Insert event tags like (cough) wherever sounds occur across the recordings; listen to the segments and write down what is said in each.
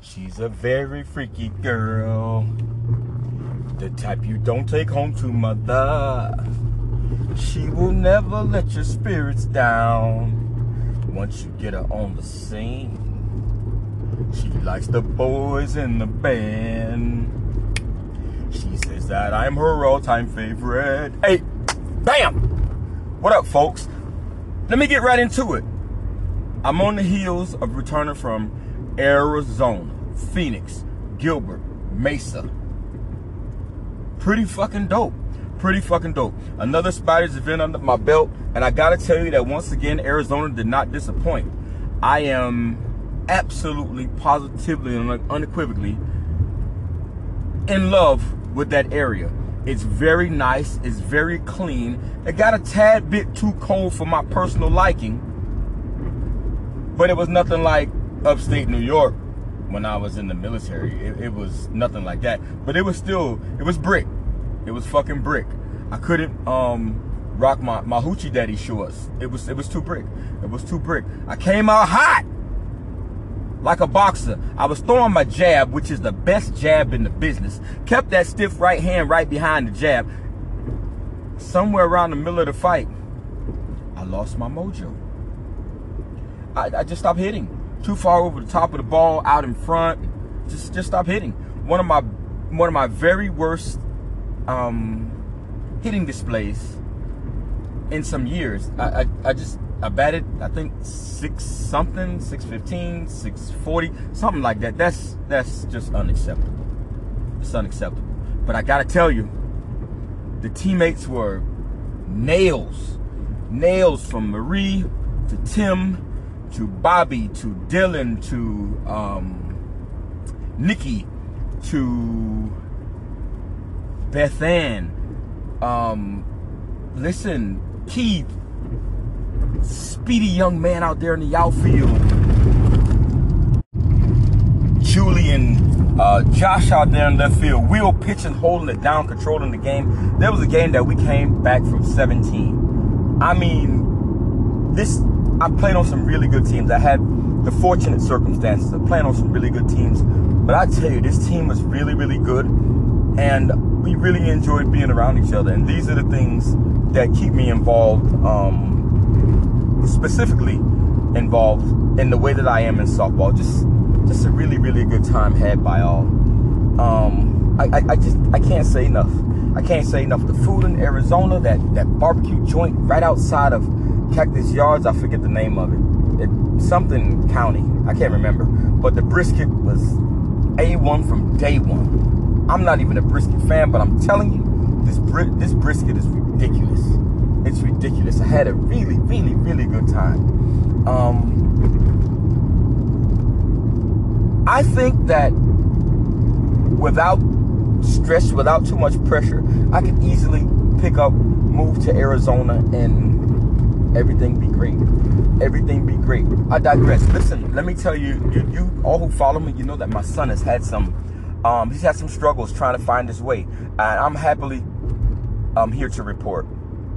She's a very freaky girl. The type you don't take home to mother. She will never let your spirits down once you get her on the scene. She likes the boys in the band. She says that I'm her all-time favorite. Hey, bam! What up, folks? Let me get right into it. I'm on the heels of returning from Arizona, Phoenix, Gilbert, Mesa. Pretty fucking dope. Pretty fucking dope. Another Spiders event under my belt, and I gotta tell you that once again, Arizona did not disappoint. I am absolutely, positively, and unequivocally in love with that area. It's very nice. It's very clean. It got a tad bit too cold for my personal liking, but it was nothing like upstate New York when I was in the military. It, it was nothing like that, but it was still, it was brick. It was fucking brick. I couldn't um, rock my, my hoochie daddy shorts. It was, it was too brick. It was too brick. I came out hot like a boxer. I was throwing my jab, which is the best jab in the business. Kept that stiff right hand right behind the jab. Somewhere around the middle of the fight, I lost my mojo. I, I just stopped hitting. Too far over the top of the ball, out in front. Just just stop hitting. One of my one of my very worst um, hitting displays in some years. I, I, I just I batted, I think six something, six fifteen, six forty, something like that. That's that's just unacceptable. It's unacceptable. But I gotta tell you, the teammates were nails, nails from Marie to Tim to Bobby to Dylan to um, Nikki to Beth Ann. Um, listen, Keith speedy young man out there in the outfield. Julian, uh, Josh out there in left field, Will pitching, holding it down, controlling the game. There was a game that we came back from 17. I mean, this, I played on some really good teams. I had the fortunate circumstances of playing on some really good teams. But I tell you, this team was really, really good. And we really enjoyed being around each other. And these are the things that keep me involved. Um, specifically involved in the way that I am in softball. Just just a really, really good time had by all. Um, I, I, I, just I can't say enough. I can't say enough. The food in Arizona, that that barbecue joint right outside of Cactus Yards, I forget the name of it. it something county. I can't remember. But the brisket was A1 from day one. I'm not even a brisket fan, but I'm telling you, this bri- this brisket is ridiculous. It's ridiculous. I had a really, really, really good time. Um, I think that without stress, without too much pressure, I could easily pick up, move to Arizona, and everything be great. Everything be great. I digress. Listen, let me tell you, you, you all who follow me, you know that my son has had some, um, he's had some struggles trying to find his way, and I'm happily, um, here to report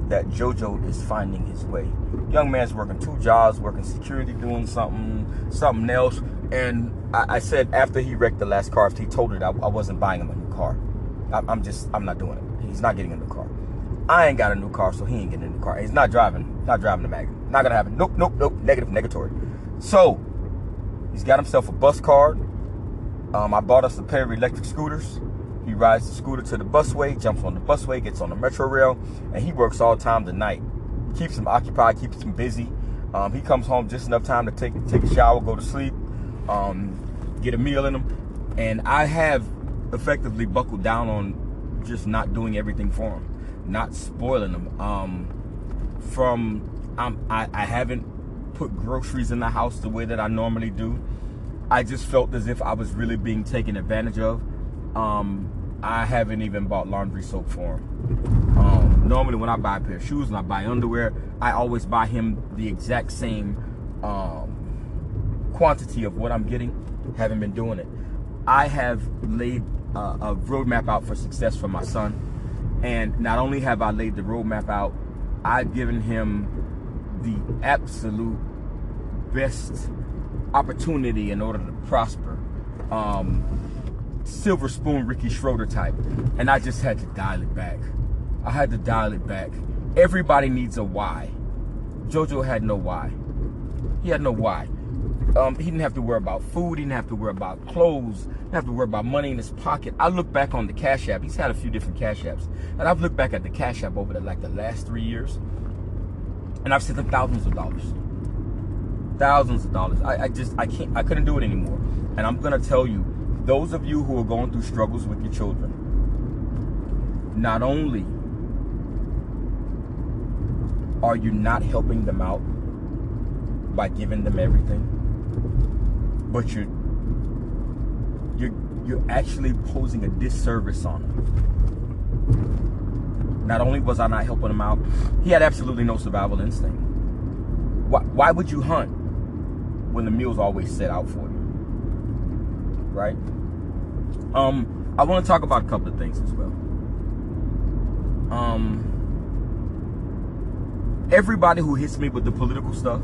that JoJo is finding his way. Young man's working two jobs, working security, doing something, something else. And I, I said after he wrecked the last car, he told that I, I wasn't buying him a new car. I, I'm just, I'm not doing it. He's not getting a new car. I ain't got a new car, so he ain't getting a new car. He's not driving, not driving the Magnum. Not gonna happen. Nope, nope, nope. Negative, negatory. So he's got himself a bus card. Um, I bought us a pair of electric scooters. He rides the scooter to the busway, jumps on the busway, gets on the metro rail, and he works all time the night. Keeps him occupied, keeps him busy. Um, he comes home just enough time to take take a shower, go to sleep, um, get a meal in him, and I have effectively buckled down on just not doing everything for him, not spoiling them. Um, from I, I haven't put groceries in the house the way that I normally do. I just felt as if I was really being taken advantage of. Um, I haven't even bought laundry soap for him. Um, normally, when I buy a pair of shoes and I buy underwear, I always buy him the exact same um, quantity of what I'm getting. Haven't been doing it. I have laid uh, a roadmap out for success for my son. And not only have I laid the roadmap out, I've given him the absolute best opportunity in order to prosper um, silver spoon Ricky Schroder type. And I just had to dial it back. I had to dial it back. Everybody needs a why. JoJo had no why. He had no why. Um, he didn't have to worry about food. He didn't have to worry about clothes. He didn't have to worry about money in his pocket. I look back on the Cash App. He's had a few different Cash Apps. And I've looked back at the Cash App over the, like the last three years. And I've sent him thousands of dollars. Thousands of dollars. I, I just, I can't, I couldn't do it anymore. And I'm going to tell you, those of you who are going through struggles with your children, not only are you not helping them out by giving them everything, but you're you're you're actually posing a disservice on him. Not only was I not helping him out, he had absolutely no survival instinct. Why, why would you hunt when the meal's always set out for you? Right? Um, I want to talk about a couple of things as well. Um, everybody who hits me with the political stuff,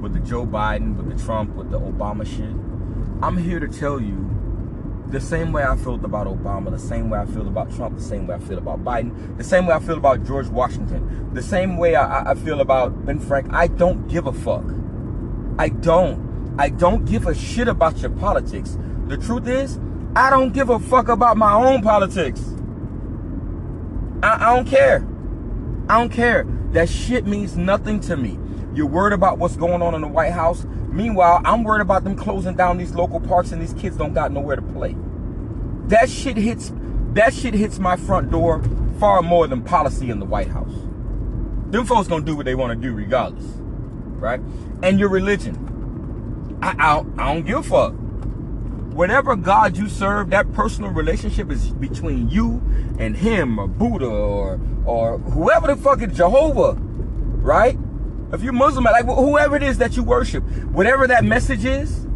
with the Joe Biden, with the Trump, with the Obama shit, I'm here to tell you the same way I felt about Obama, the same way I feel about Trump, the same way I feel about Biden, the same way I feel about George Washington, the same way I, I feel about Ben Frank. I don't give a fuck. I don't. I don't give a shit about your politics. The truth is, I don't give a fuck about my own politics. I, I don't care. I don't care. That shit means nothing to me. You're worried about what's going on in the White House. Meanwhile, I'm worried about them closing down these local parks and these kids don't got nowhere to play. That shit hits that shit hits my front door far more than policy in the White House. Them folks gonna do what they want to do regardless. Right? And your religion. I, I, I don't give a fuck. Whatever God you serve, that personal relationship is between you and him or Buddha or or whoever the fuck is Jehovah. Right? If you're Muslim, like whoever it is that you worship, whatever that message is,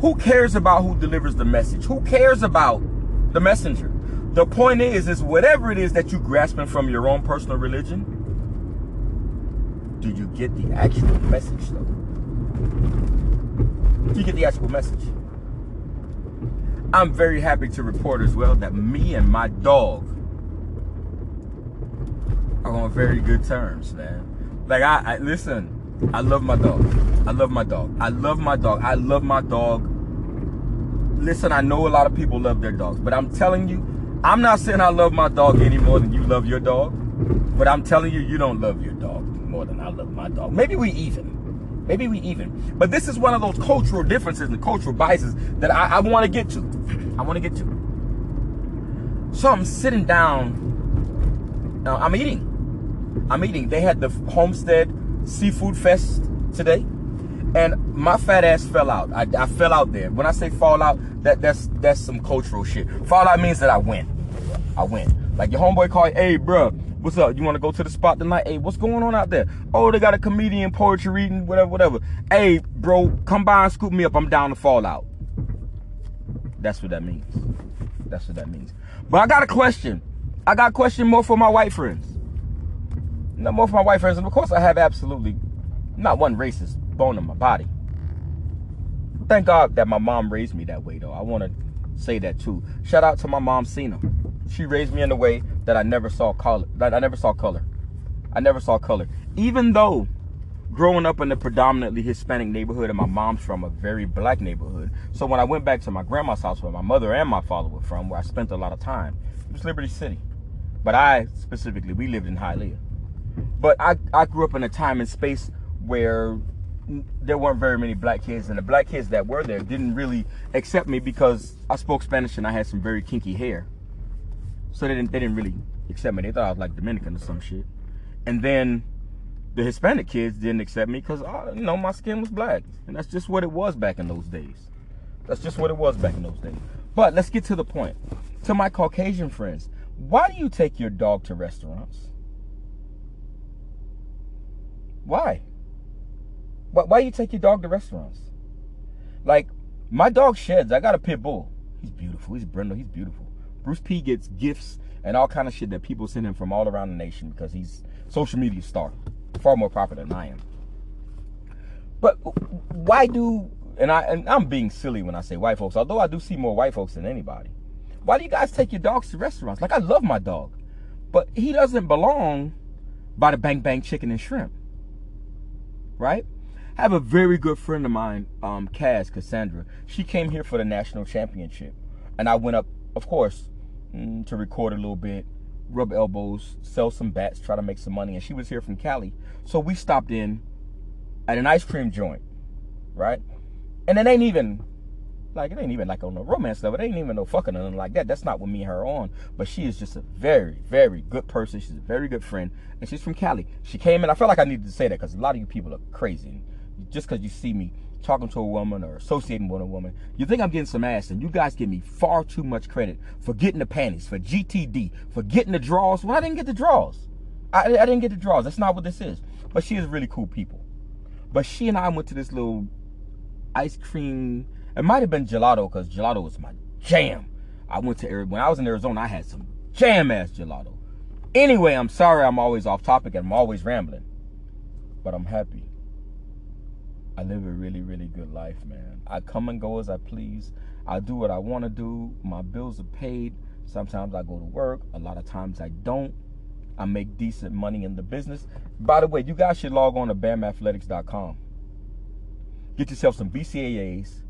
who cares about who delivers the message? Who cares about the messenger? The point is, is whatever it is that you're grasping from your own personal religion, do you get the actual message though? Do you get the actual message? I'm very happy to report as well that me and my dog are on very good terms, man. Like I, I listen. I love my dog. I love my dog. I love my dog. I love my dog. Listen, I know a lot of people love their dogs, but I'm telling you, I'm not saying I love my dog any more than you love your dog. But I'm telling you, you don't love your dog more than I love my dog. Maybe we even. Maybe we even. But this is one of those cultural differences and cultural biases that I, I want to get to. I want to get to. So I'm sitting down. Uh, I'm eating. I'm eating. They had the Homestead Seafood Fest today, and my fat ass fell out. I, I fell out there. When I say fall out, that that's that's some cultural shit. Fall out means that I win. I win. Like your homeboy called, hey, bro, what's up? You want to go to the spot tonight? Hey, what's going on out there? Oh, they got a comedian, poetry reading, whatever, whatever. Hey, bro, come by and scoop me up. I'm down to fall out. That's what that means. That's what that means. But I got a question. I got a question more for my white friends no more for my white friends. And of course, I have absolutely not one racist bone in my body. Thank God that my mom raised me that way, though. I want to say that too. Shout out to my mom, Cena. She raised me in a way that I never saw color. That I never saw color. I never saw color. Even though growing up in a predominantly Hispanic neighborhood and my mom's from a very black neighborhood. So when I went back to my grandma's house where my mother and my father were from, where I spent a lot of time, it was Liberty City. But I specifically, we lived in Hialeah. But I, I grew up in a time and space where there weren't very many black kids, and the black kids that were there didn't really accept me because I spoke Spanish and I had some very kinky hair. So they didn't they didn't really accept me. They thought I was like Dominican or some shit. And then the Hispanic kids didn't accept me because uh, you know my skin was black, and that's just what it was back in those days. That's just what it was back in those days. But let's get to the point. To my Caucasian friends, why do you take your dog to restaurants? Why? Why you take your dog to restaurants? Like, my dog sheds. I got a pit bull. He's beautiful. He's Brindle. He's beautiful. Bruce P gets gifts and all kind of shit that people send him from all around the nation because he's social media star, far more popular than I am. But why do and I and I'm being silly when I say white folks, although I do see more white folks than anybody. Why do you guys take your dogs to restaurants? Like I love my dog, but he doesn't belong by the bang bang chicken and shrimp. Right? I have a very good friend of mine, um, Kaz Cassandra. She came here for the national championship. And I went up, of course, mm, to record a little bit, rub elbows, sell some bats, try to make some money. And she was here from Cali. So we stopped in at an ice cream joint, right? And it ain't even like it ain't even like on the romance level. It ain't even no fucking or nothing like that. That's not what me and her on. But she is just a very, very good person. She's a very good friend, and she's from Cali. She came in. I felt like I needed to say that because a lot of you people are crazy. Just because you see me talking to a woman or associating with a woman, you think I'm getting some ass, and you guys give me far too much credit for getting the panties, for GTD, for getting the draws. Well, I didn't get the draws. I, I didn't get the draws. That's not what this is. But she is really cool people. But she and I went to this little ice cream it might have been gelato because gelato was my jam. I went to when I was in Arizona, I had some jam ass gelato. Anyway, I'm sorry I'm always off topic and I'm always rambling, but I'm happy. I live a really, really good life, man. I come and go as I please. I do what I want to do. My bills are paid. Sometimes I go to work. A lot of times I don't. I make decent money in the business. By the way, you guys should log on to BAMAthletics.com. Get yourself some BCAAs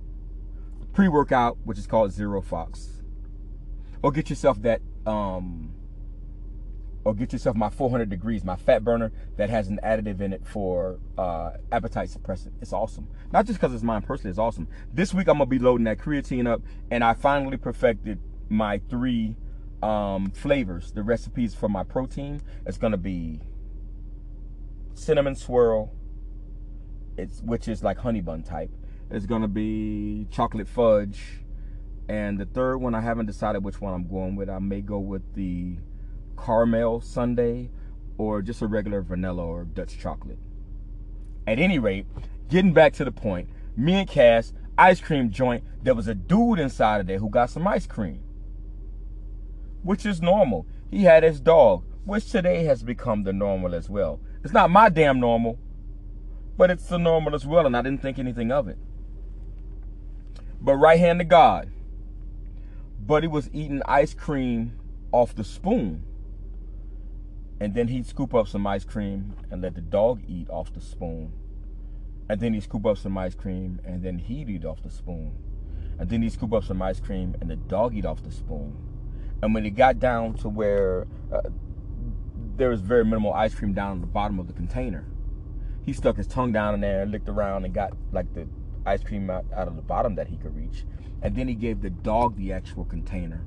pre-workout, which is called Zero Fox. Or get yourself that um or get yourself my 400 degrees, my fat burner that has an additive in it for uh, appetite suppressant. It's awesome. Not just because it's mine personally, it's awesome. This week I'm gonna be loading that creatine up, and I finally perfected my three um, flavors, the recipes for my protein. It's gonna be cinnamon swirl, it's which is like honey bun type is going to be chocolate fudge. And the third one, I haven't decided which one I'm going with. I may go with the caramel sundae or just a regular vanilla or Dutch chocolate. At any rate, getting back to the point, me and Cass, ice cream joint, there was a dude inside of there who got some ice cream. Which is normal. He had his dog, which today has become the normal as well. It's not my damn normal, but it's the normal as well, and I didn't think anything of it but right hand to God. Buddy was eating ice cream off the spoon. And then he'd scoop up some ice cream and let the dog eat off the spoon. And then he'd scoop up some ice cream and then he'd eat off the spoon. And then he'd scoop up some ice cream and the dog eat off the spoon. And when it got down to where uh, there was very minimal ice cream down at the bottom of the container, he stuck his tongue down in there and licked around and got like the ice cream out, out of the bottom that he could reach. And then he gave the dog the actual container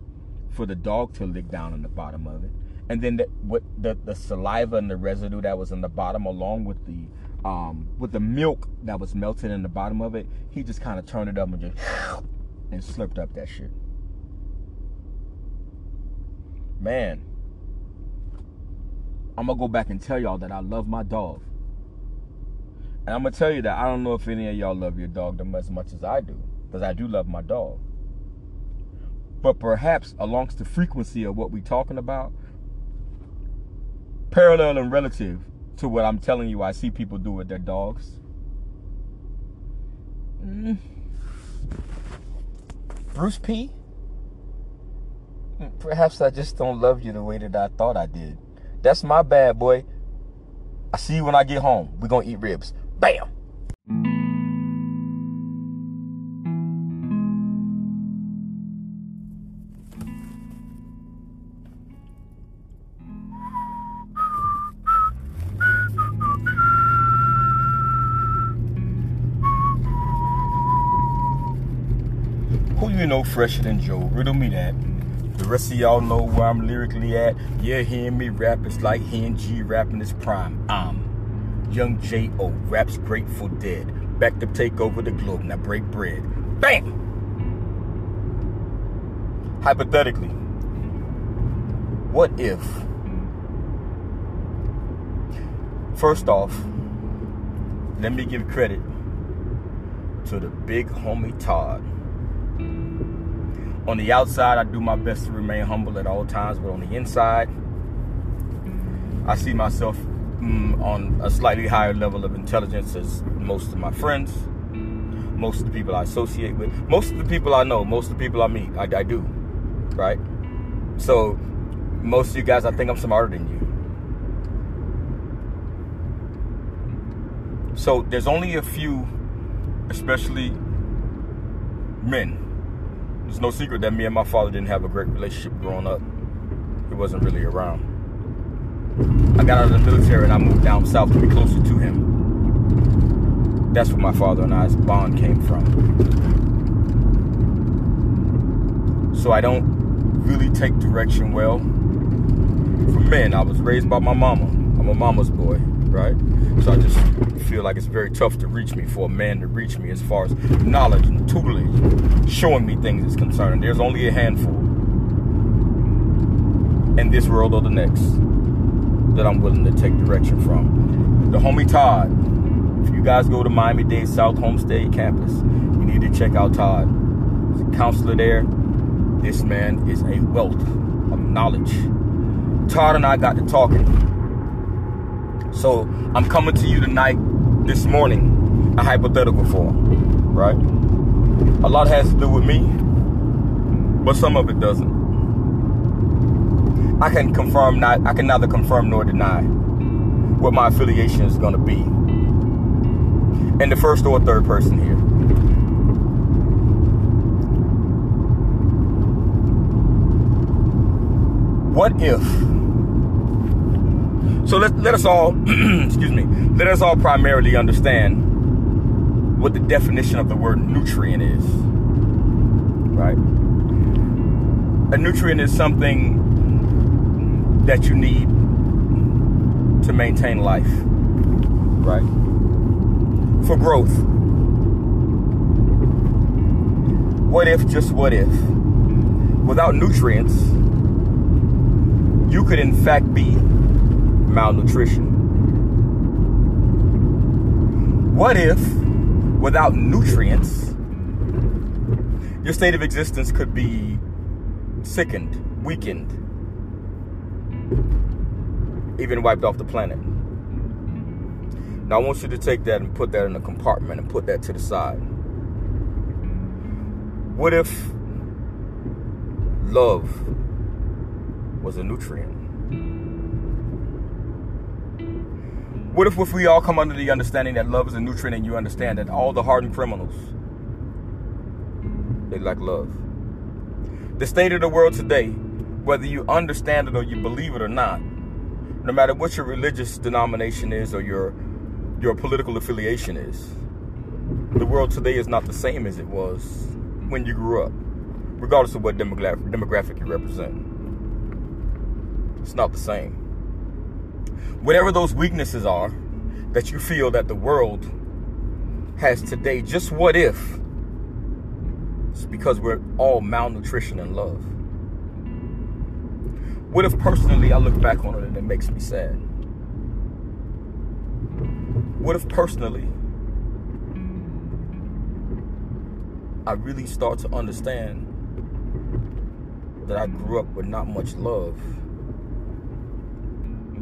for the dog to lick down in the bottom of it. And then the, what the, the saliva and the residue that was in the bottom, along with the um, with the milk that was melted in the bottom of it, he just kind of turned it up and just (laughs) and slurped up that shit. Man, I'm gonna go back and tell y'all that I love my dog. And I'm gonna tell you that I don't know if any of y'all love your dog as much as I do, because I do love my dog. But perhaps alongst the frequency of what we're talking about, parallel and relative to what I'm telling you I see people do with their dogs. Mm. Bruce P. Perhaps I just don't love you the way that I thought I did. That's my bad, boy. I see you when I get home. We're gonna eat ribs. Bam! Who you know fresher than Joe? Riddle me that. The rest of y'all know where I'm lyrically at. Yeah, hearing me rap it's like hearing G rapping his prime. I'm Young J.O. raps Grateful Dead. Back to take over the globe. Now break bread. Bam! Hypothetically, what if, first off, let me give credit to the big homie Todd. On the outside, I do my best to remain humble at all times, but on the inside, I see myself mm, on a slightly higher level of intelligence as most of my friends, most of the people I associate with, most of the people I know, most of the people I meet, I, I do, right? So most of you guys, I think I'm smarter than you. So there's only a few, especially men. It's no secret that me and my father didn't have a great relationship growing up. He wasn't really around. I got out of the military and I moved down south to be closer to him. That's where my father and I's bond came from. So I don't really take direction well from men. I was raised by my mama. I'm a mama's boy, right? So I just feel like it's very tough to reach me for a man to reach me as far as knowledge and tutelage, showing me things is concerned. There's only a handful in this world or the next that I'm willing to take direction from. The homie Todd. If you guys go to Miami Dade South Homestead campus, you need to check out Todd. He's a counselor there. This man is a wealth of knowledge. Todd and I got to talking. So I'm coming to you tonight, this morning, a hypothetical form, right? A lot has to do with me, but some of it doesn't. I can confirm not I can neither confirm nor deny what my affiliation is gonna be. In the first or third person here. What if so let, let us all (clears throat) excuse me let us all primarily understand what the definition of the word nutrient is right a nutrient is something that you need to maintain life, right? For growth. What if, just what if, without nutrients, you could in fact be malnutrition? What if, without nutrients, your state of existence could be sickened, weakened, even wiped off the planet. Now, I want you to take that and put that in a compartment and put that to the side. What if love was a nutrient? What if, if we all come under the understanding that love is a nutrient and you understand that all the hardened criminals, they lack love? The state of the world today, whether you understand it or you believe it or not, no matter what your religious denomination is or your your political affiliation is. The world today is not the same as it was when you grew up, regardless of what demographic, demographic you represent. It's not the same. Whatever those weaknesses are that you feel that the world has today, just what if? It's because we're all malnutrition and love. What if personally I look back on it and it makes me sad? What if personally I really start to understand that I grew up with not much love,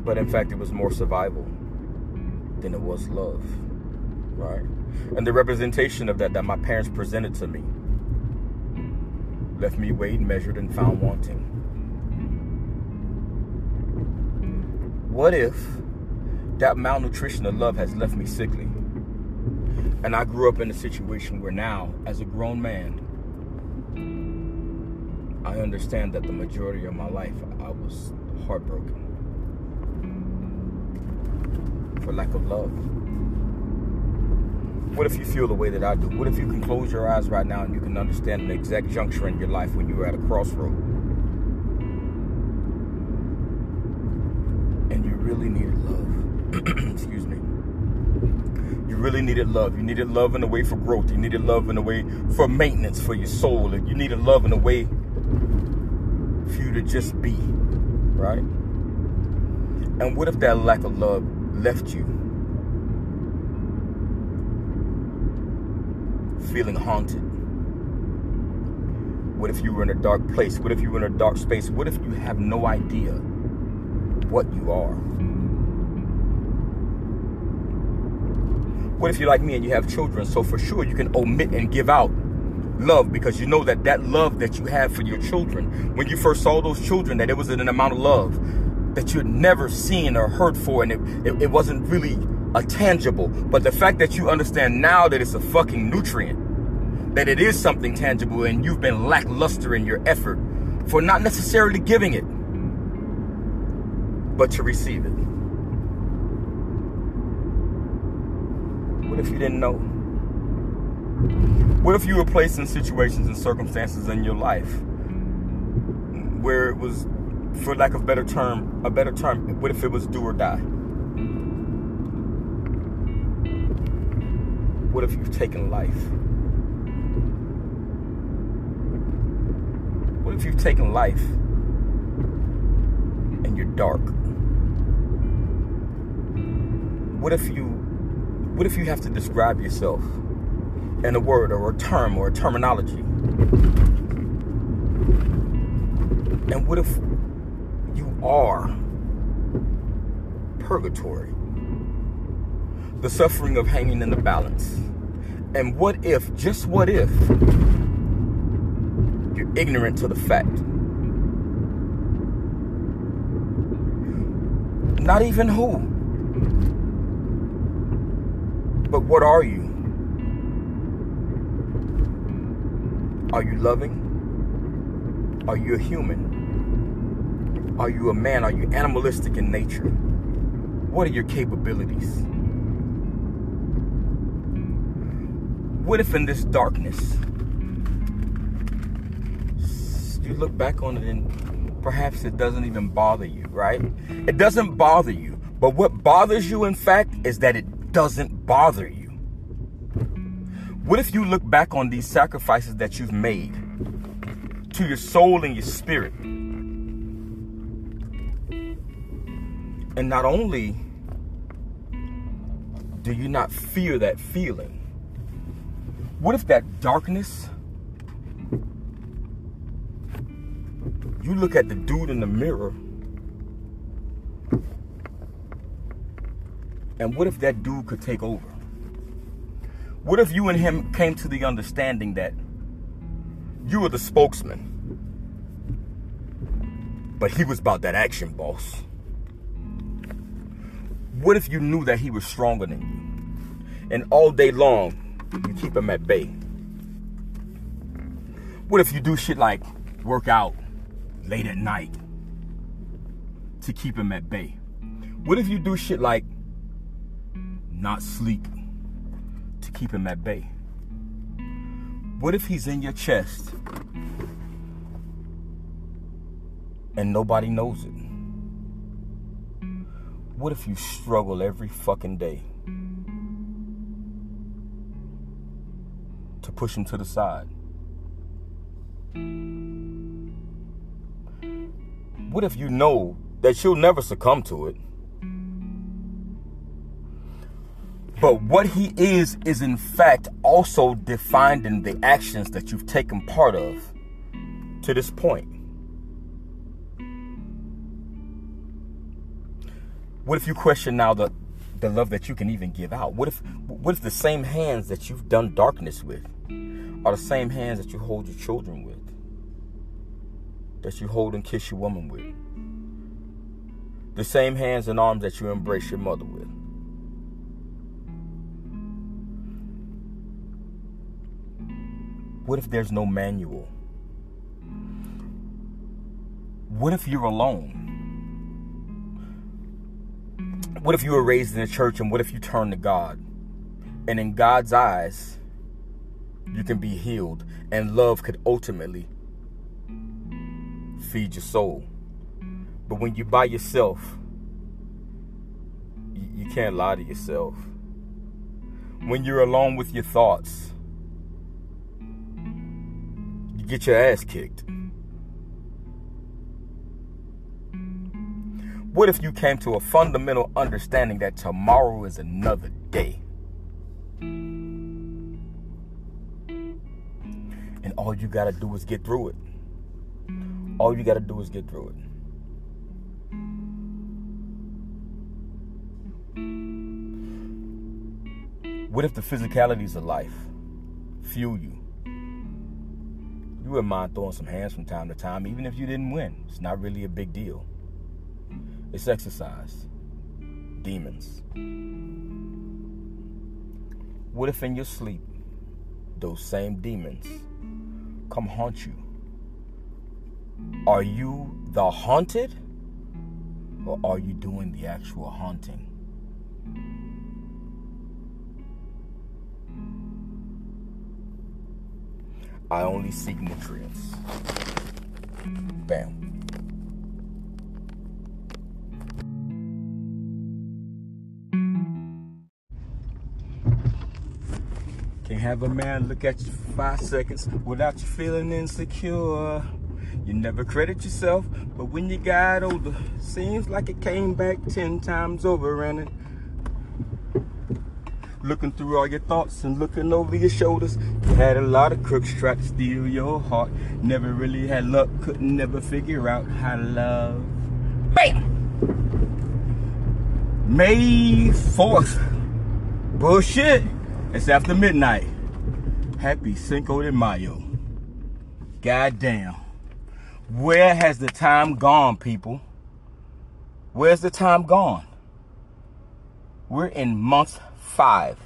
but in fact it was more survival than it was love, right? And the representation of that that my parents presented to me left me weighed, measured, and found wanting. What if that malnutrition of love has left me sickly? And I grew up in a situation where now, as a grown man, I understand that the majority of my life I was heartbroken for lack of love. What if you feel the way that I do? What if you can close your eyes right now and you can understand the exact juncture in your life when you were at a crossroad? Really needed love. (clears throat) Excuse me. You really needed love. You needed love in a way for growth. You needed love in a way for maintenance for your soul. You needed love in a way for you to just be, right? And what if that lack of love left you feeling haunted? What if you were in a dark place? What if you were in a dark space? What if you have no idea what you are? What if you're like me and you have children? So for sure you can omit and give out love because you know that that love that you have for your children, when you first saw those children, that it was an amount of love that you'd never seen or heard for, and it, it, it wasn't really a tangible. But the fact that you understand now that it's a fucking nutrient, that it is something tangible, and you've been lackluster in your effort for not necessarily giving it, but to receive it. What if you didn't know? What if you were placed in situations and circumstances in your life where it was, for lack of better term, a better term, what if it was do or die? What if you've taken life? What if you've taken life and you're dark? What if you what if you have to describe yourself in a word or a term or a terminology? And what if you are purgatory? The suffering of hanging in the balance. And what if, just what if, you're ignorant to the fact? Not even who. But what are you? Are you loving? Are you a human? Are you a man? Are you animalistic in nature? What are your capabilities? What if in this darkness you look back on it and perhaps it doesn't even bother you, right? It doesn't bother you. But what bothers you, in fact, is that it doesn't bother you. What if you look back on these sacrifices that you've made to your soul and your spirit? And not only do you not fear that feeling, what if that darkness, you look at the dude in the mirror, and what if that dude could take over? What if you and him came to the understanding that you were the spokesman, but he was about that action, boss? What if you knew that he was stronger than you? And all day long, you keep him at bay? What if you do shit like work out late at night to keep him at bay? What if you do shit like not sleep to keep him at bay? What if he's in your chest and nobody knows it? What if you struggle every fucking day to push him to the side? What if you know that you'll never succumb to it? But what he is, is in fact also defined in the actions that you've taken part of to this point. What if you question now the, the love that you can even give out? What if what if the same hands that you've done darkness with are the same hands that you hold your children with? That you hold and kiss your woman with? The same hands and arms that you embrace your mother with? What if there's no manual? What if you're alone? What if you were raised in a church and what if you turn to God? And in God's eyes, you can be healed and love could ultimately feed your soul. But when you're by yourself, you can't lie to yourself. When you're alone with your thoughts, get your ass kicked. What if you came to a fundamental understanding that tomorrow is another day? And all you got to do is get through it. All you got to do is get through it. What if the physicalities of life fuel you? You wouldn't mind throwing some hands from time to time, even if you didn't win. It's not really a big deal. It's exercise. Demons. What if in your sleep, those same demons come haunt you? Are you the haunted? Or are you doing the actual haunting? I only seek nutrients. Bam. Can't have a man look at you for five seconds without you feeling insecure. You never credit yourself, but when you got older, seems like it came back ten times over and it looking through all your thoughts and looking over your shoulders. You had a lot of crooks try to steal your heart. Never really had luck, couldn't never figure out how to love. Bam! May 4th. Bullshit. It's after midnight. Happy Cinco de Mayo. God damn. Where has the time gone, people? Where's the time gone? We're in month five.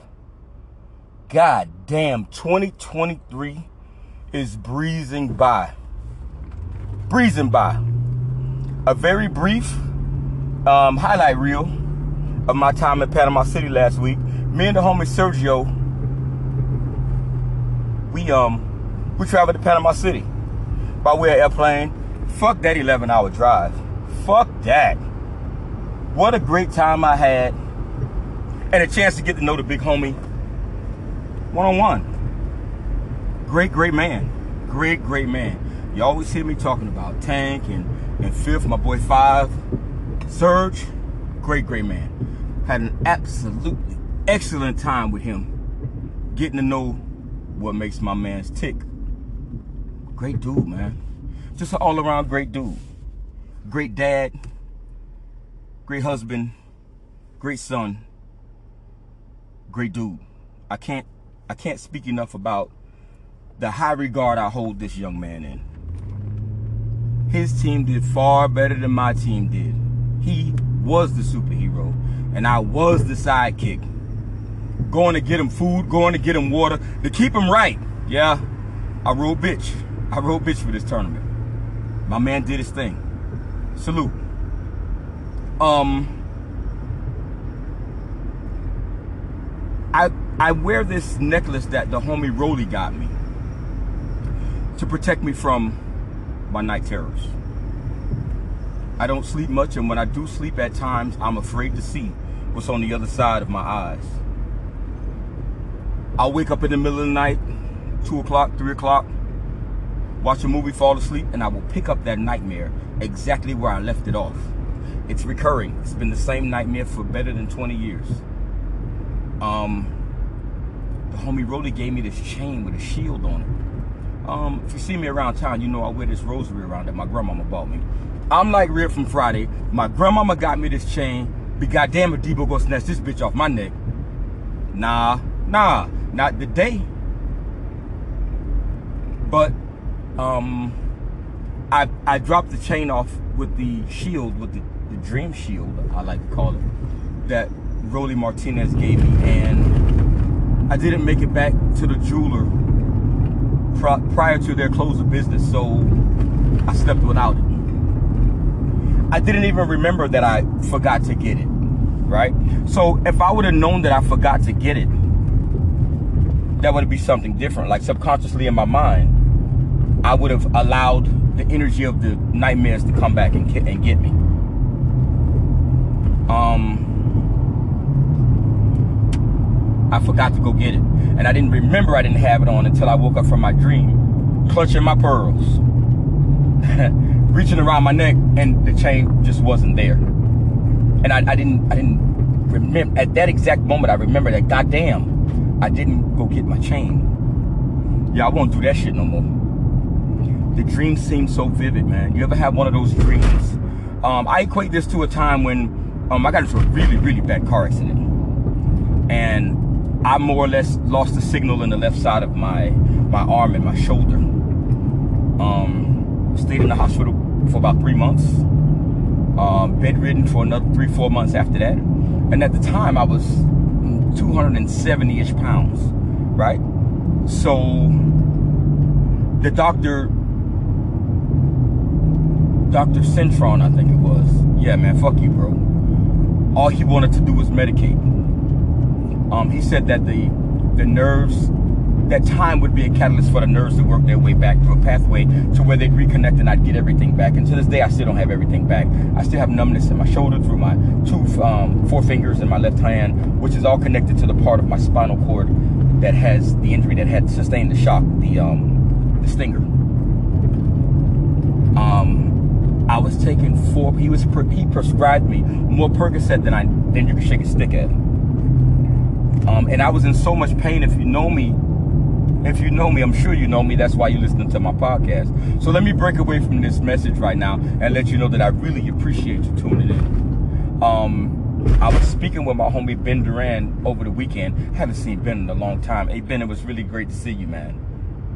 God damn, 2023 is breezing by. Breezing by. A very brief um, highlight reel of my time in Panama City last week. Me and the homie Sergio, we um we traveled to Panama City by way of airplane. Fuck that 11 hour drive. Fuck that. What a great time I had. And a chance to get to know the big homie one on one. Great, great man. Great, great man. You always hear me talking about Tank and, and Fifth, my boy Five, Surge. Great, great man. Had an absolutely excellent time with him. Getting to know what makes my man's tick. Great dude, man. Just an all around great dude. Great dad. Great husband. Great son. Great dude. I can't I can't speak enough about the high regard I hold this young man in. His team did far better than my team did. He was the superhero, and I was the sidekick. Going to get him food, going to get him water, to keep him right. Yeah, I rode bitch. I rode bitch for this tournament. My man did his thing. Salute. Um, I I wear this necklace that the homie Rolly got me to protect me from my night terrors. I don't sleep much, and when I do sleep at times, I'm afraid to see what's on the other side of my eyes. I'll wake up in the middle of the night, 2 o'clock, 3 o'clock, watch a movie, fall asleep, and I will pick up that nightmare exactly where I left it off. It's recurring. It's been the same nightmare for better than 20 years. Um, the homie Rolly gave me this chain with a shield on it. Um, if you see me around town, you know I wear this rosary around that my grandmama bought me. I'm like Red from Friday. My grandmama got me this chain. Be goddamn if Debo gonna snatch this bitch off my neck. Nah, nah, not today. But um I I dropped the chain off with the shield, with the, the dream shield, I like to call it, that Rolly Martinez gave me. And I didn't make it back to the jeweler prior to their close of business, so I slept without it. I didn't even remember that I forgot to get it, right? So if I would have known that I forgot to get it, that would be something different. Like subconsciously in my mind, I would have allowed the energy of the nightmares to come back and, and get me. Um, I forgot to go get it. And I didn't remember I didn't have it on until I woke up from my dream, clutching my pearls, (laughs) reaching around my neck, and the chain just wasn't there. And I, I didn't, I didn't remember at that exact moment. I remember that goddamn, I didn't go get my chain. Yeah, I won't do that shit no more. The dream seems so vivid, man. You ever have one of those dreams? Um, I equate this to a time when um, I got into a really, really bad car accident. And I more or less lost the signal in the left side of my my arm and my shoulder. Um, stayed in the hospital for about three months. Um, bedridden for another three, four months after that. And at the time, I was 270-ish pounds, right? So the doctor, Dr. Centron, I think it was. Yeah, man, fuck you, bro. All he wanted to do was medicate. Um, he said that the the nerves, that time would be a catalyst for the nerves to work their way back through a pathway to where they'd reconnect and I'd get everything back. And to this day, I still don't have everything back. I still have numbness in my shoulder through my two um, four fingers in my left hand, which is all connected to the part of my spinal cord that has the injury that had sustained the shock, the um, the stinger. Um, I was taking four. He was he prescribed me more Percocet than I than you could shake a stick at. Um, and I was in so much pain. If you know me, if you know me, I'm sure you know me. That's why you're listening to my podcast. So let me break away from this message right now and let you know that I really appreciate you tuning in. Um, I was speaking with my homie Ben Duran over the weekend. Haven't seen Ben in a long time. Hey Ben, it was really great to see you, man.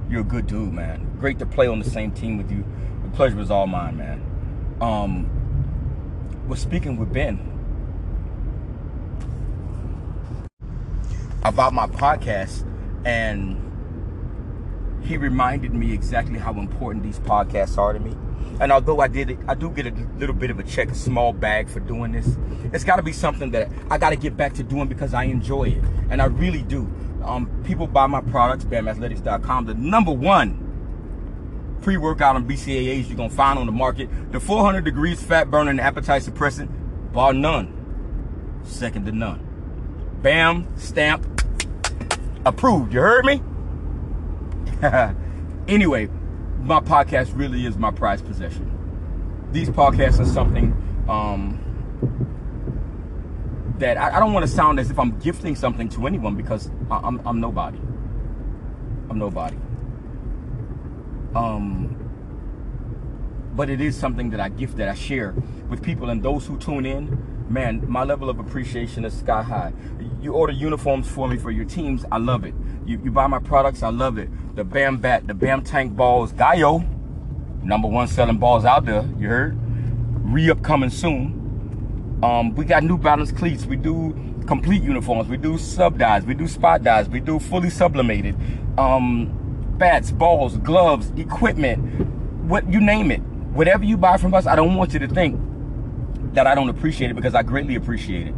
You're a good dude, man. Great to play on the same team with you. The pleasure was all mine, man. Um, was speaking with Ben about my podcast, and he reminded me exactly how important these podcasts are to me. And although I did, it, I do get a little bit of a check, a small bag for doing this. It's got to be something that I got to get back to doing because I enjoy it, and I really do. Um, people buy my products, BamAthletics.com, the number one pre-workout on BCAAs you're gonna find on the market. The 400 degrees fat burning appetite suppressant, bar none, second to none. Bam, stamp, approved. You heard me? (laughs) anyway, my podcast really is my prized possession. These podcasts are something um, that I, I don't want to sound as if I'm gifting something to anyone because I, I'm, I'm nobody. I'm nobody. Um, but it is something that I gift that I share with people and those who tune in. Man, my level of appreciation is sky high. You order uniforms for me for your teams, I love it. You, you buy my products, I love it. The Bam Bat, the Bam Tank balls, Gaio, number one selling balls out there, you heard? Re-up coming soon. Um, we got New Balance cleats. We do complete uniforms. We do sub dyes. We do spot dyes. We do fully sublimated. Um, bats, balls, gloves, equipment, what you name it. Whatever you buy from us, I don't want you to think that I don't appreciate it because I greatly appreciate it.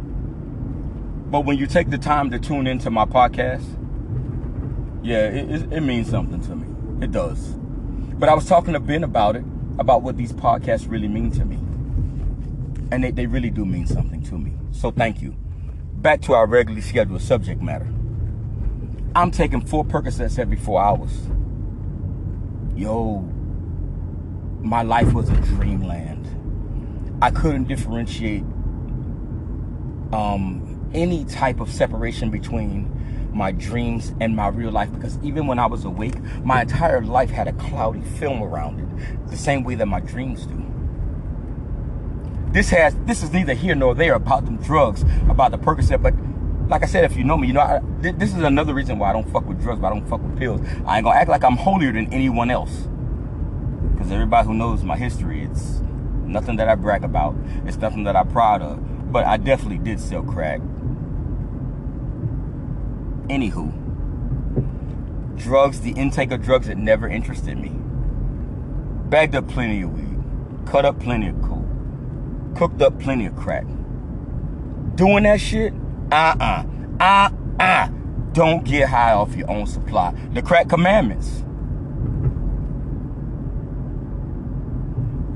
But when you take the time to tune into my podcast, yeah, it, it, it means something to me. It does. But I was talking to Ben about it, about what these podcasts really mean to me. And they, they really do mean something to me. So thank you. Back to our regularly scheduled subject matter. I'm taking four Percocets every four hours. Yo, my life was a dreamland. I couldn't differentiate um, any type of separation between my dreams and my real life because even when I was awake, my entire life had a cloudy film around it, the same way that my dreams do. This has this is neither here nor there about them drugs, about the Percocet, but like I said, if you know me, you know I, this is another reason why I don't fuck with drugs, but I don't fuck with pills. I ain't gonna act like I'm holier than anyone else, because everybody who knows my history, it's nothing that I brag about. It's nothing that I'm proud of. But I definitely did sell crack. Anywho, drugs, the intake of drugs, it never interested me. Bagged up plenty of weed, cut up plenty of coke, cooked up plenty of crack. Doing that shit, uh-uh, uh-uh. Don't get high off your own supply. The crack commandments.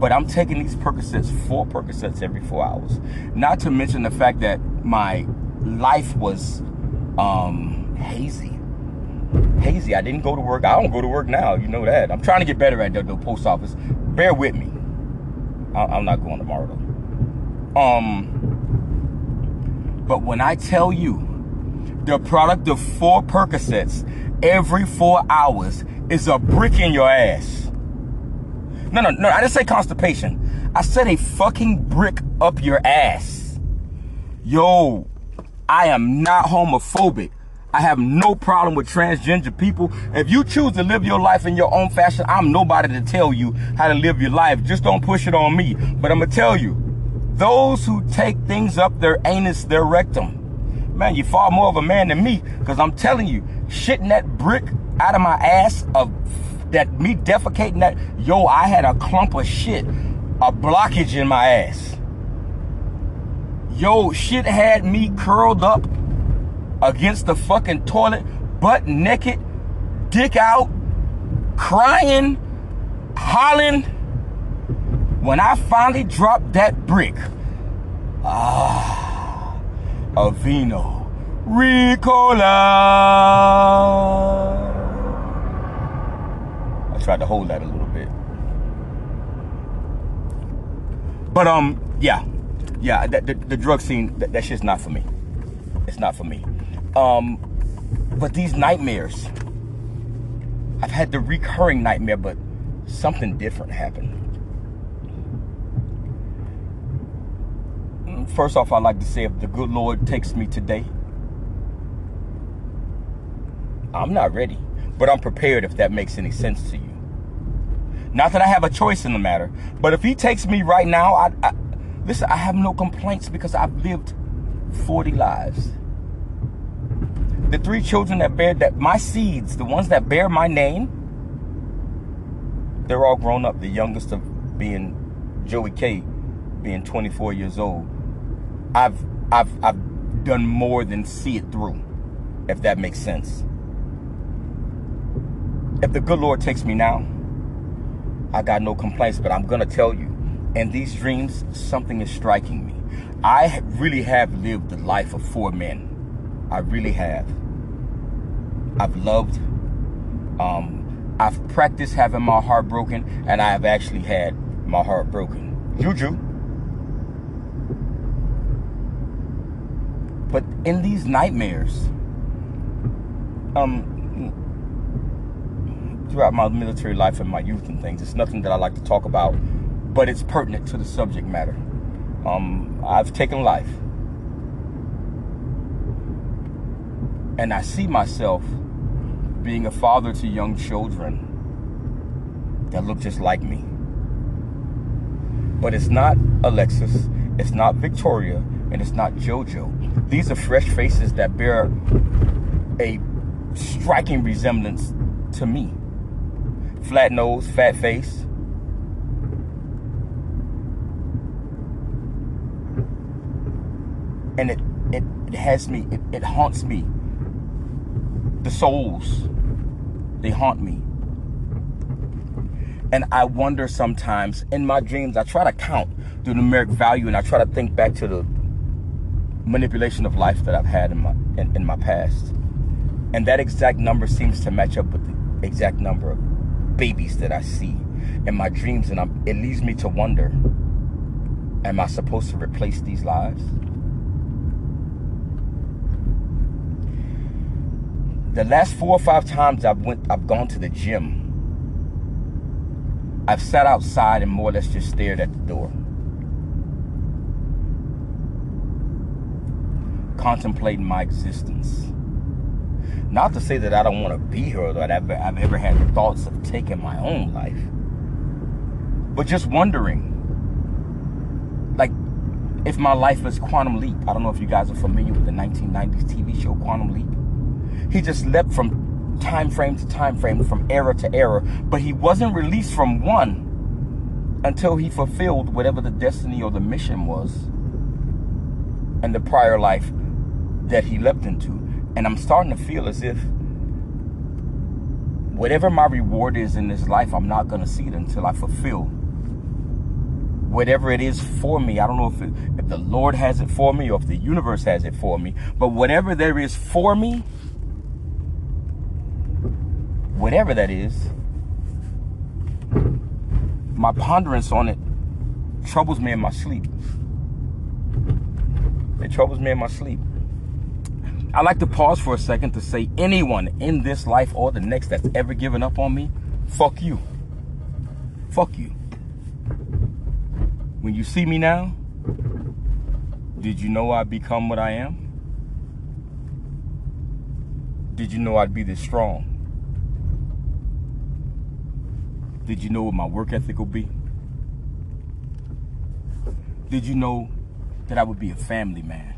But I'm taking these Percocets, four Percocets every four hours. Not to mention the fact that my life was um, hazy. Hazy. I didn't go to work. I don't go to work now. You know that. I'm trying to get better at the, the post office. Bear with me. I, am not going tomorrow though. Um, but when I tell you the product of four Percocets every four hours is a brick in your ass. No, no, no. I didn't say constipation. I said a fucking brick up your ass. Yo, I am not homophobic. I have no problem with transgender people. If you choose to live your life in your own fashion, I'm nobody to tell you how to live your life. Just don't push it on me. But I'm going to tell you, those who take things up their anus, their rectum, man, you're far more of a man than me. Because I'm telling you, shitting that brick out of my ass of that me defecating that, yo, I had a clump of shit, a blockage in my ass. Yo, shit had me curled up against the fucking toilet, butt naked, dick out, crying, hollering. When I finally dropped that brick, ah, a vino, Ricola. Tried to hold that a little bit. But um, yeah, yeah, the, the, the drug scene, that, that shit's not for me. It's not for me. Um, but these nightmares, I've had the recurring nightmare, but something different happened. Mm, first off, I'd like to say if the good Lord takes me today, I'm not ready, but I'm prepared if that makes any sense to you. Not that I have a choice in the matter, but if He takes me right now, I, I listen. I have no complaints because I've lived 40 lives the three children that bear that my seeds, the ones that bear my name, they're all grown up. The youngest of being Joey K, being 24 years old. I've I've I've done more than see it through, if that makes sense. If the good Lord takes me now, I got no complaints, but I'm gonna tell you, in these dreams, something is striking me. I really have lived the life of four men. I really have. I've loved. Um, I've practiced having my heart broken, and I have actually had my heart broken. Juju. But in these nightmares, um, throughout my military life and my youth and things, it's nothing that I like to talk about, but it's pertinent to the subject matter. Um, I've taken life. And I see myself being a father to young children that look just like me. But it's not Alexis, it's not Victoria, and it's not JoJo. These are fresh faces that bear a striking resemblance to me. Flat nose, fat face. And it, it, it has me, it, it haunts me the souls, they haunt me. And I wonder sometimes in my dreams, I try to count the numeric value and I try to think back to the manipulation of life that I've had in my in, in my past. And that exact number seems to match up with the exact number babies that I see in my dreams. And I'm, it leads me to wonder, am I supposed to replace these lives? the last four or five times I've went I've gone to the gym, I've sat outside and more or less just stared at the door. Contemplating my existence. Not to say that I don't want to be here or that I've, I've ever had thoughts of taking my own life. But just wondering, like, if my life is Quantum Leap. I don't know if you guys are familiar with the 1990s TV show Quantum Leap. He just leapt from time frame to time frame, from era to era. But he wasn't released from one until he fulfilled whatever the destiny or the mission was and the prior life that he leapt into. And I'm starting to feel as if whatever my reward is in this life, I'm not going to see it until I fulfill whatever it is for me. I don't know if, it, if the Lord has it for me or if the universe has it for me, but whatever there is for me, whatever that is, my ponderance on it troubles me in my sleep. It troubles me in my sleep. I like to pause for a second to say anyone in this life or the next that's ever given up on me, fuck you. Fuck you. When you see me now, did you know I'd become what I am? Did you know I'd be this strong? Did you know what my work ethic will be? Did you know that I would be a family man?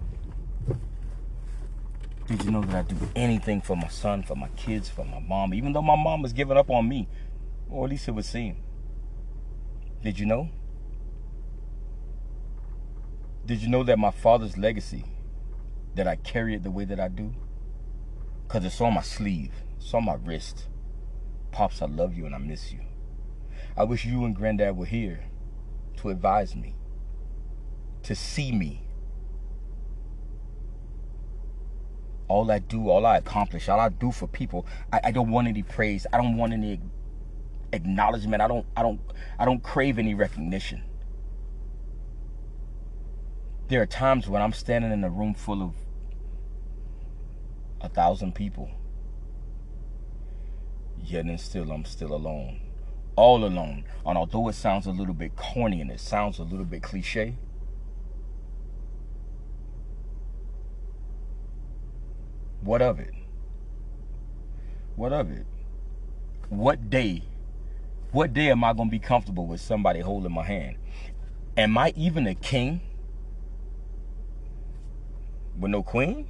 Did you know that I'd do anything for my son, for my kids, for my mom, even though my mom was giving up on me? Or at least it would seem. Did you know? Did you know that my father's legacy, that I carry it the way that I do? Because it's on my sleeve, it's on my wrist. Pops, I love you and I miss you. I wish you and Granddad were here to advise me, to see me. All I do, all I accomplish, all I do for people, I, I don't want any praise. I don't want any acknowledgement. I don't I don't I don't crave any recognition. There are times when I'm standing in a room full of a thousand people. Yet and still I'm still alone. All alone. And although it sounds a little bit corny and it sounds a little bit cliche, what of it? What of it? What day what day am I going to be comfortable with somebody holding my hand? Am I even a king with no queen?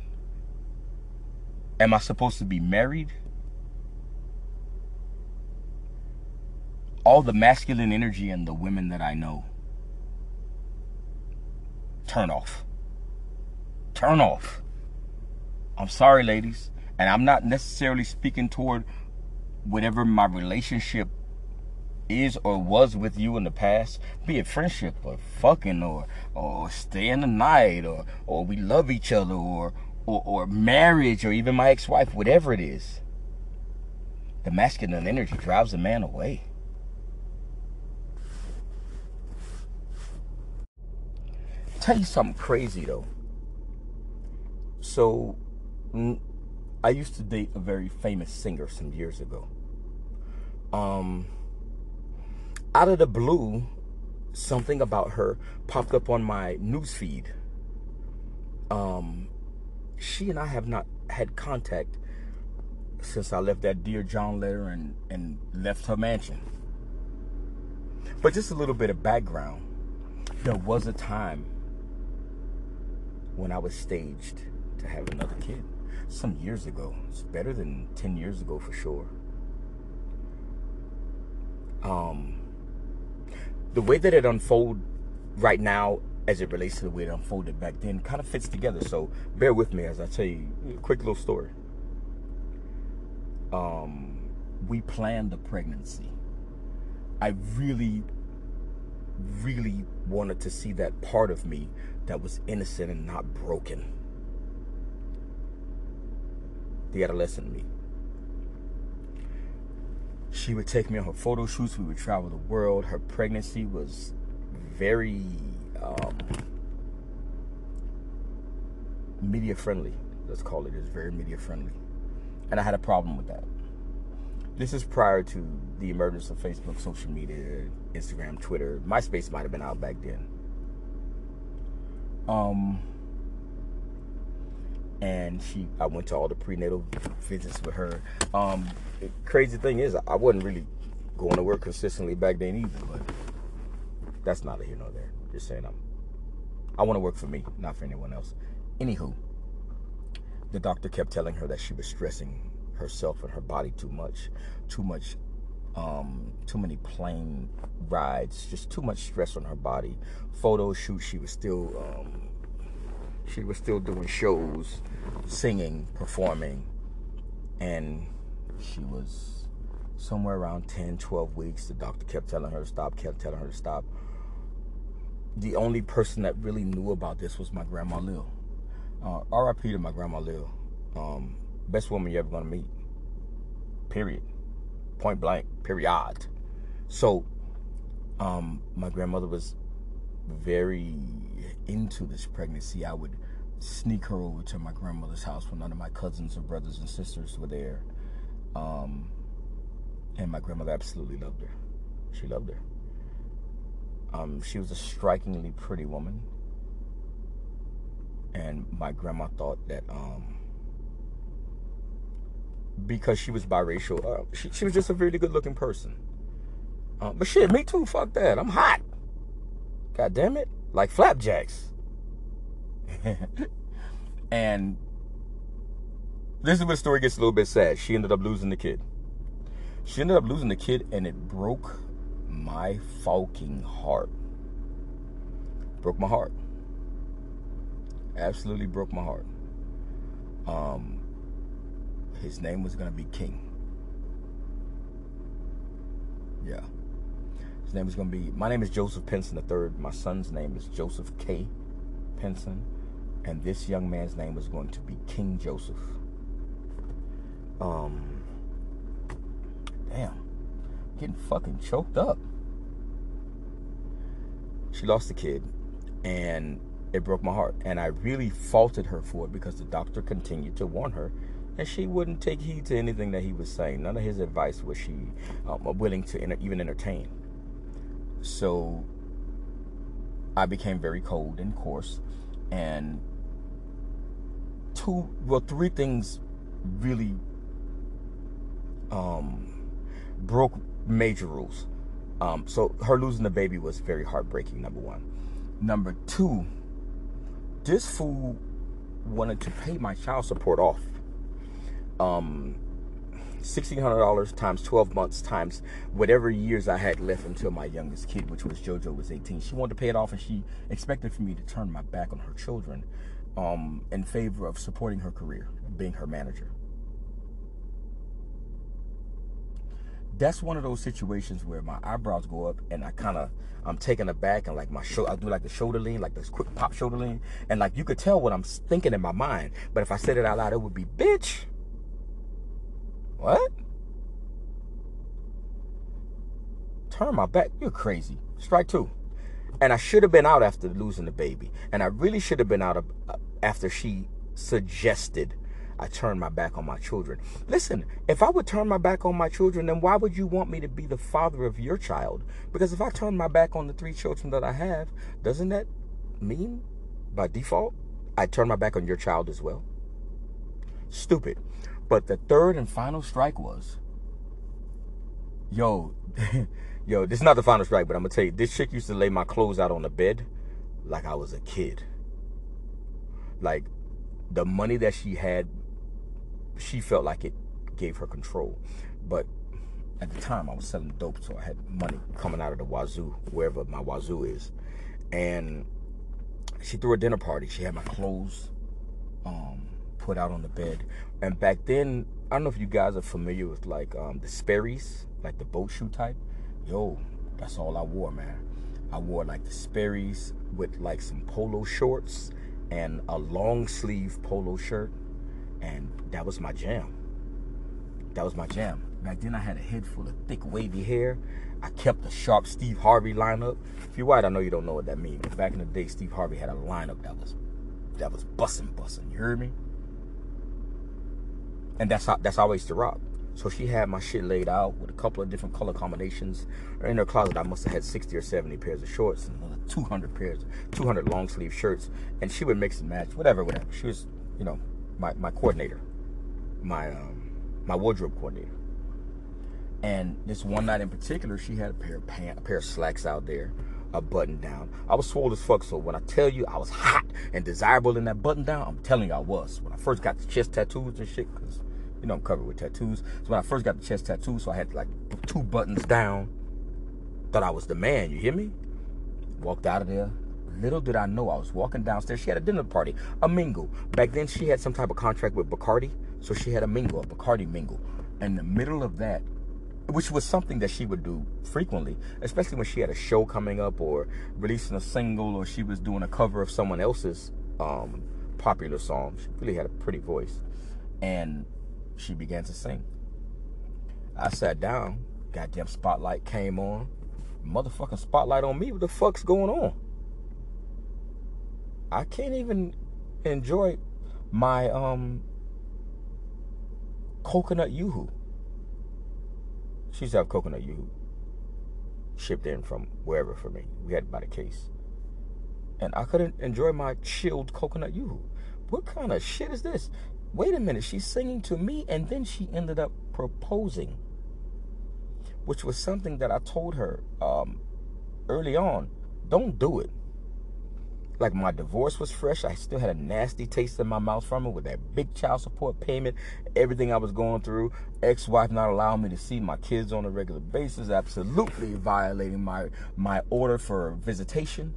Am I supposed to be married? All the masculine energy and the women that I know. Turn off. Turn off. I'm sorry, ladies. And I'm not necessarily speaking toward whatever my relationship is or was with you in the past, be it friendship or fucking or or staying the night or or we love each other or or, or marriage or even my ex-wife, whatever it is, the masculine energy drives a man away. Tell you something crazy though. So, I used to date a very famous singer some years ago. Um, out of the blue, something about her popped up on my newsfeed. Um, she and I have not had contact since I left that Dear John letter and, and left her mansion. But just a little bit of background. There was a time when I was staged to have another kid. Some years ago. It's better than 10 years ago for sure. Um, the way that it unfolded right now as it relates to the way it unfolded back then kind of fits together. So bear with me as I tell you a quick little story. Um, we planned the pregnancy. I really, really wanted to see that part of me that was innocent and not broken. The adolescent me. She would take me on her photo shoots. We would travel the world. Her pregnancy was very um, media friendly. Let's call it. It's very media friendly, and I had a problem with that. This is prior to the emergence of Facebook, social media, Instagram, Twitter. MySpace might have been out back then. Um, and she I went to all the prenatal visits with her. Um, crazy thing is I wasn't really going to work consistently back then either, but that's neither here nor there. Just saying I'm I want to work for me, not for anyone else. Anywho, the doctor kept telling her that she was stressing herself and her body too much, too much um, too many plane rides, just too much stress on her body. Photo shoot, she was still um, she was still doing shows, singing, performing, and she was somewhere around 10, 12 weeks. The doctor kept telling her to stop, kept telling her to stop. The only person that really knew about this was my grandma Lil. Uh, RIP to my grandma Lil. Um, best woman you're ever gonna meet. Period. Point blank. Period. So, um, my grandmother was very into this pregnancy, I would sneak her over to my grandmother's house when none of my cousins or brothers and sisters were there. Um, and my grandmother absolutely loved her. She loved her. Um, she was a strikingly pretty woman. And my grandma thought that um, because she was biracial. Uh, she, she was just a really good looking person. Uh, but shit, me too. Fuck that. I'm hot. God damn it. Like flapjacks. (laughs) and this is where the story gets a little bit sad. She ended up losing the kid. She ended up losing the kid, and it broke my fucking heart. Broke my heart. Absolutely broke my heart. Um, his name was gonna be King. Yeah. His name is gonna be. My name is Joseph Penson III. My son's name is Joseph K. Penson, and this young man's name is going to be King Joseph. Um. Damn. Getting fucking choked up. She lost the kid, and it broke my heart. And I really faulted her for it because the doctor continued to warn her, and she wouldn't take heed to anything that he was saying. None of his advice was she um, willing to enter, even entertain. So I became very cold and coarse, and two, well, three things really um, broke major rules. Um, so her losing the baby was very heartbreaking. Number one. Number two, this fool wanted to pay my child support off. Um, $1,600 times 12 months times whatever years I had left until my youngest kid, which was JoJo, was 18. She wanted to pay it off and she expected for me to turn my back on her children um, in favor of supporting her career, being her manager. That's one of those situations where my eyebrows go up and I kind of I'm taken aback and like my show I do like the shoulder lean, like this quick pop shoulder lean, and like you could tell what I'm thinking in my mind. But if I said it out loud, it would be bitch. What? Turn my back. You're crazy. Strike two. And I should have been out after losing the baby. And I really should have been out of, uh, after she suggested I turn my back on my children. Listen, if I would turn my back on my children, then why would you want me to be the father of your child? Because if I turn my back on the three children that I have, doesn't that mean by default I turn my back on your child as well? Stupid. But the third and final strike was, yo, (laughs) yo, this is not the final strike, but I'm gonna tell you, this chick used to lay my clothes out on the bed like I was a kid. Like the money that she had, she felt like it gave her control. But at the time, I was selling dope, so I had money coming out of the wazoo, wherever my wazoo is. And she threw a dinner party. She had my clothes um, put out on the bed. And back then, I don't know if you guys are familiar with like um, the Sperry's, like the boat shoe type. Yo, that's all I wore, man. I wore like the Sperry's with like some polo shorts and a long sleeve polo shirt. And that was my jam. That was my jam. Back then, I had a head full of thick, wavy hair. I kept a sharp Steve Harvey lineup. If you're white, I know you don't know what that means. But back in the day, Steve Harvey had a lineup that was that was bussin' bussin'. You heard me? And that's how that's always to rock. So she had my shit laid out with a couple of different color combinations. In her closet, I must have had 60 or 70 pairs of shorts and another 200 pairs, 200 long sleeve shirts. And she would mix and match, whatever, whatever. She was, you know, my, my coordinator, my um, my wardrobe coordinator. And this one night in particular, she had a pair of pants, a pair of slacks out there, a button down. I was swole as fuck, so when I tell you I was hot and desirable in that button down, I'm telling you I was. When I first got the chest tattoos and shit, because you know I'm covered with tattoos. So when I first got the chest tattoo, so I had like two buttons down. Thought I was the man. You hear me? Walked out of there. Little did I know I was walking downstairs. She had a dinner party, a mingle. Back then she had some type of contract with Bacardi, so she had a mingle, a Bacardi mingle. In the middle of that, which was something that she would do frequently, especially when she had a show coming up or releasing a single or she was doing a cover of someone else's um, popular song. She really had a pretty voice. And she began to sing. I sat down, goddamn spotlight came on. Motherfucking spotlight on me. What the fuck's going on? I can't even enjoy my um coconut yoo-hoo. She used to have coconut yoo-hoo shipped in from wherever for me. We had about a case. And I couldn't enjoy my chilled coconut yoo-hoo. What kind of shit is this? Wait a minute, she's singing to me, and then she ended up proposing, which was something that I told her um, early on. Don't do it. Like my divorce was fresh. I still had a nasty taste in my mouth from it with that big child support payment, everything I was going through, ex-wife not allowing me to see my kids on a regular basis, absolutely violating my my order for visitation.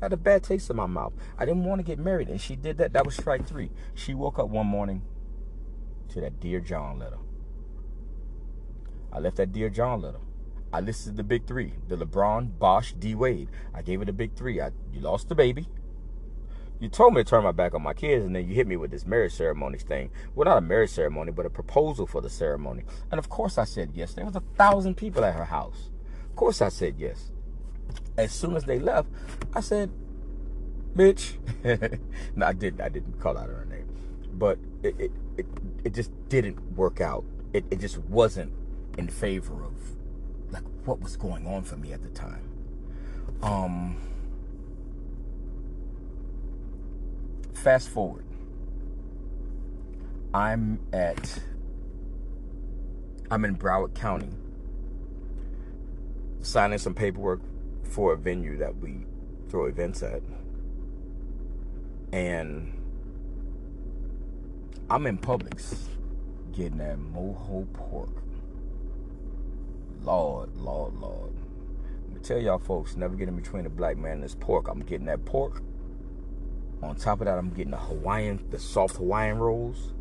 Had a bad taste in my mouth. I didn't want to get married, and she did that. That was strike three. She woke up one morning to that Dear John letter. I left that Dear John letter. I listed the big three: the LeBron, Bosh, D Wade. I gave it a big three. I you lost the baby. You told me to turn my back on my kids, and then you hit me with this marriage ceremony thing. Well, not a marriage ceremony, but a proposal for the ceremony. And of course, I said yes. There was a thousand people at her house. Of course, I said yes as soon as they left, I said, bitch. (laughs) no, I didn't. I didn't call out her name. But it, it, it, it just didn't work out. It, it just wasn't in favor of like what was going on for me at the time. Um, fast forward. I'm at I'm in Broward County signing some paperwork for a venue that we throw events at. And I'm in Publix getting that mojo pork. Lord, Lord, Lord. Let me tell y'all folks, never get in between a black man and this pork. I'm getting that pork. On top of that, I'm getting the Hawaiian, the soft Hawaiian rolls.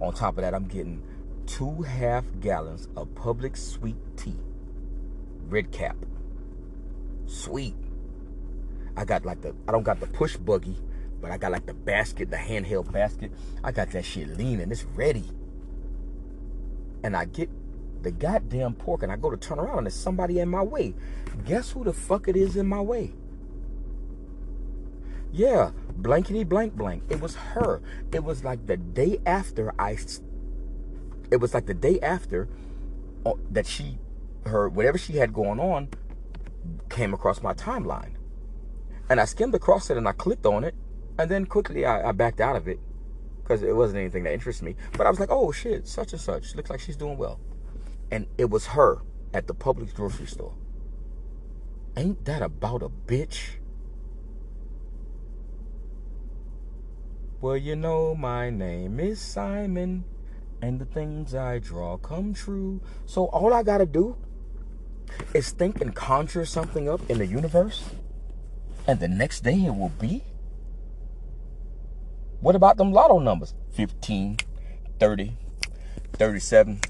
On top of that, I'm getting two half gallons of Publix sweet tea. Red cap sweet. I got like the I don't got the push buggy, but I got like the basket, the handheld basket. I got that shit leaning. It's ready. And I get the goddamn pork and I go to turn around and there's somebody in my way. Guess who the fuck it is in my way? Yeah, blankety blank blank. It was her. It was like the day after I. It was like the day after uh, that she, her whatever she had going on, came across my timeline. And I skimmed across it and I clicked on it. And then quickly I, I backed out of it because it wasn't anything that interested me. But I was like, oh shit, such and such. Looks like she's doing well. And it was her at the Publix grocery store. Ain't that about a bitch? Well, you know, my name is Simon, and the things I draw come true. So all I gotta do is think and conjure something up in the universe, and the next day it will be? What about them lotto numbers? 15, 30, 37,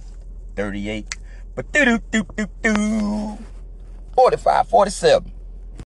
38, but do do do do do 45, 47.